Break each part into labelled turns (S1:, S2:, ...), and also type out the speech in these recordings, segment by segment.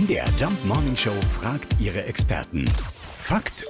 S1: MDR Jump Morning Show fragt ihre Experten. Fakt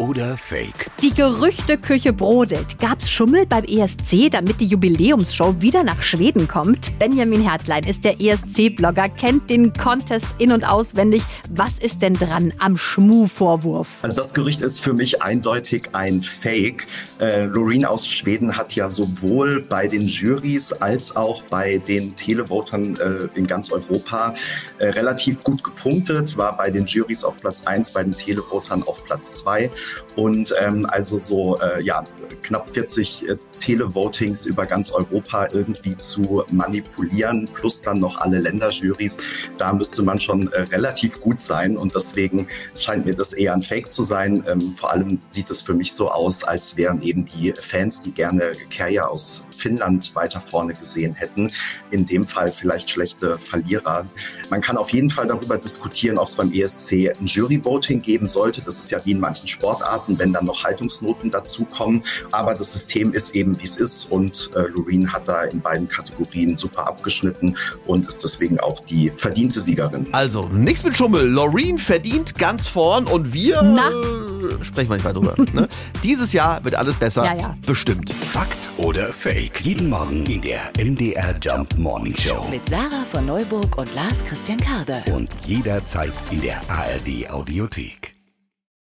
S1: oder Fake?
S2: Die Gerüchteküche brodelt. Gab's Schummel beim ESC, damit die Jubiläumsshow wieder nach Schweden kommt? Benjamin Hertlein ist der ESC-Blogger, kennt den Contest in- und auswendig. Was ist denn dran am Schmu-Vorwurf?
S3: Also das Gerücht ist für mich eindeutig ein Fake. Äh, Loreen aus Schweden hat ja sowohl bei den Jurys als auch bei den Televotern äh, in ganz Europa äh, relativ gut gepunktet, war bei den Jurys auf Platz 1, bei den Televotern auf Platz 2 und ähm, also so äh, ja knapp 40 äh, Televotings über ganz Europa irgendwie zu manipulieren, plus dann noch alle Länderjurys, da müsste man schon äh, relativ gut sein und deswegen scheint mir das eher ein Fake zu sein. Ähm, vor allem sieht es für mich so aus, als wären eben die Fans, die gerne Kerja aus Finnland weiter vorne gesehen hätten, in dem Fall vielleicht schlechte Verlierer. Man kann auf jeden Fall darüber diskutieren, ob es beim ESC ein Jury-Voting geben sollte. Das ist ja wie in manchen Sportarten, wenn dann noch Haltungsnoten dazukommen. Aber das System ist eben, wie es ist und äh, Loreen hat da in beiden Kategorien super abgeschnitten und ist deswegen auch die verdiente Siegerin.
S4: Also, nichts mit Schummel. Loreen verdient ganz vorn und wir
S2: Na?
S4: äh, sprechen wir nicht weiter drüber. ne? Dieses Jahr wird alles besser.
S2: Ja, ja.
S4: Bestimmt.
S1: Fakt oder Fake? Jeden Morgen in der MDR Jump Morning Show.
S5: Mit Sarah von Neuburg und Lars Christian Karde.
S1: Und jederzeit in der ARD Audiothek.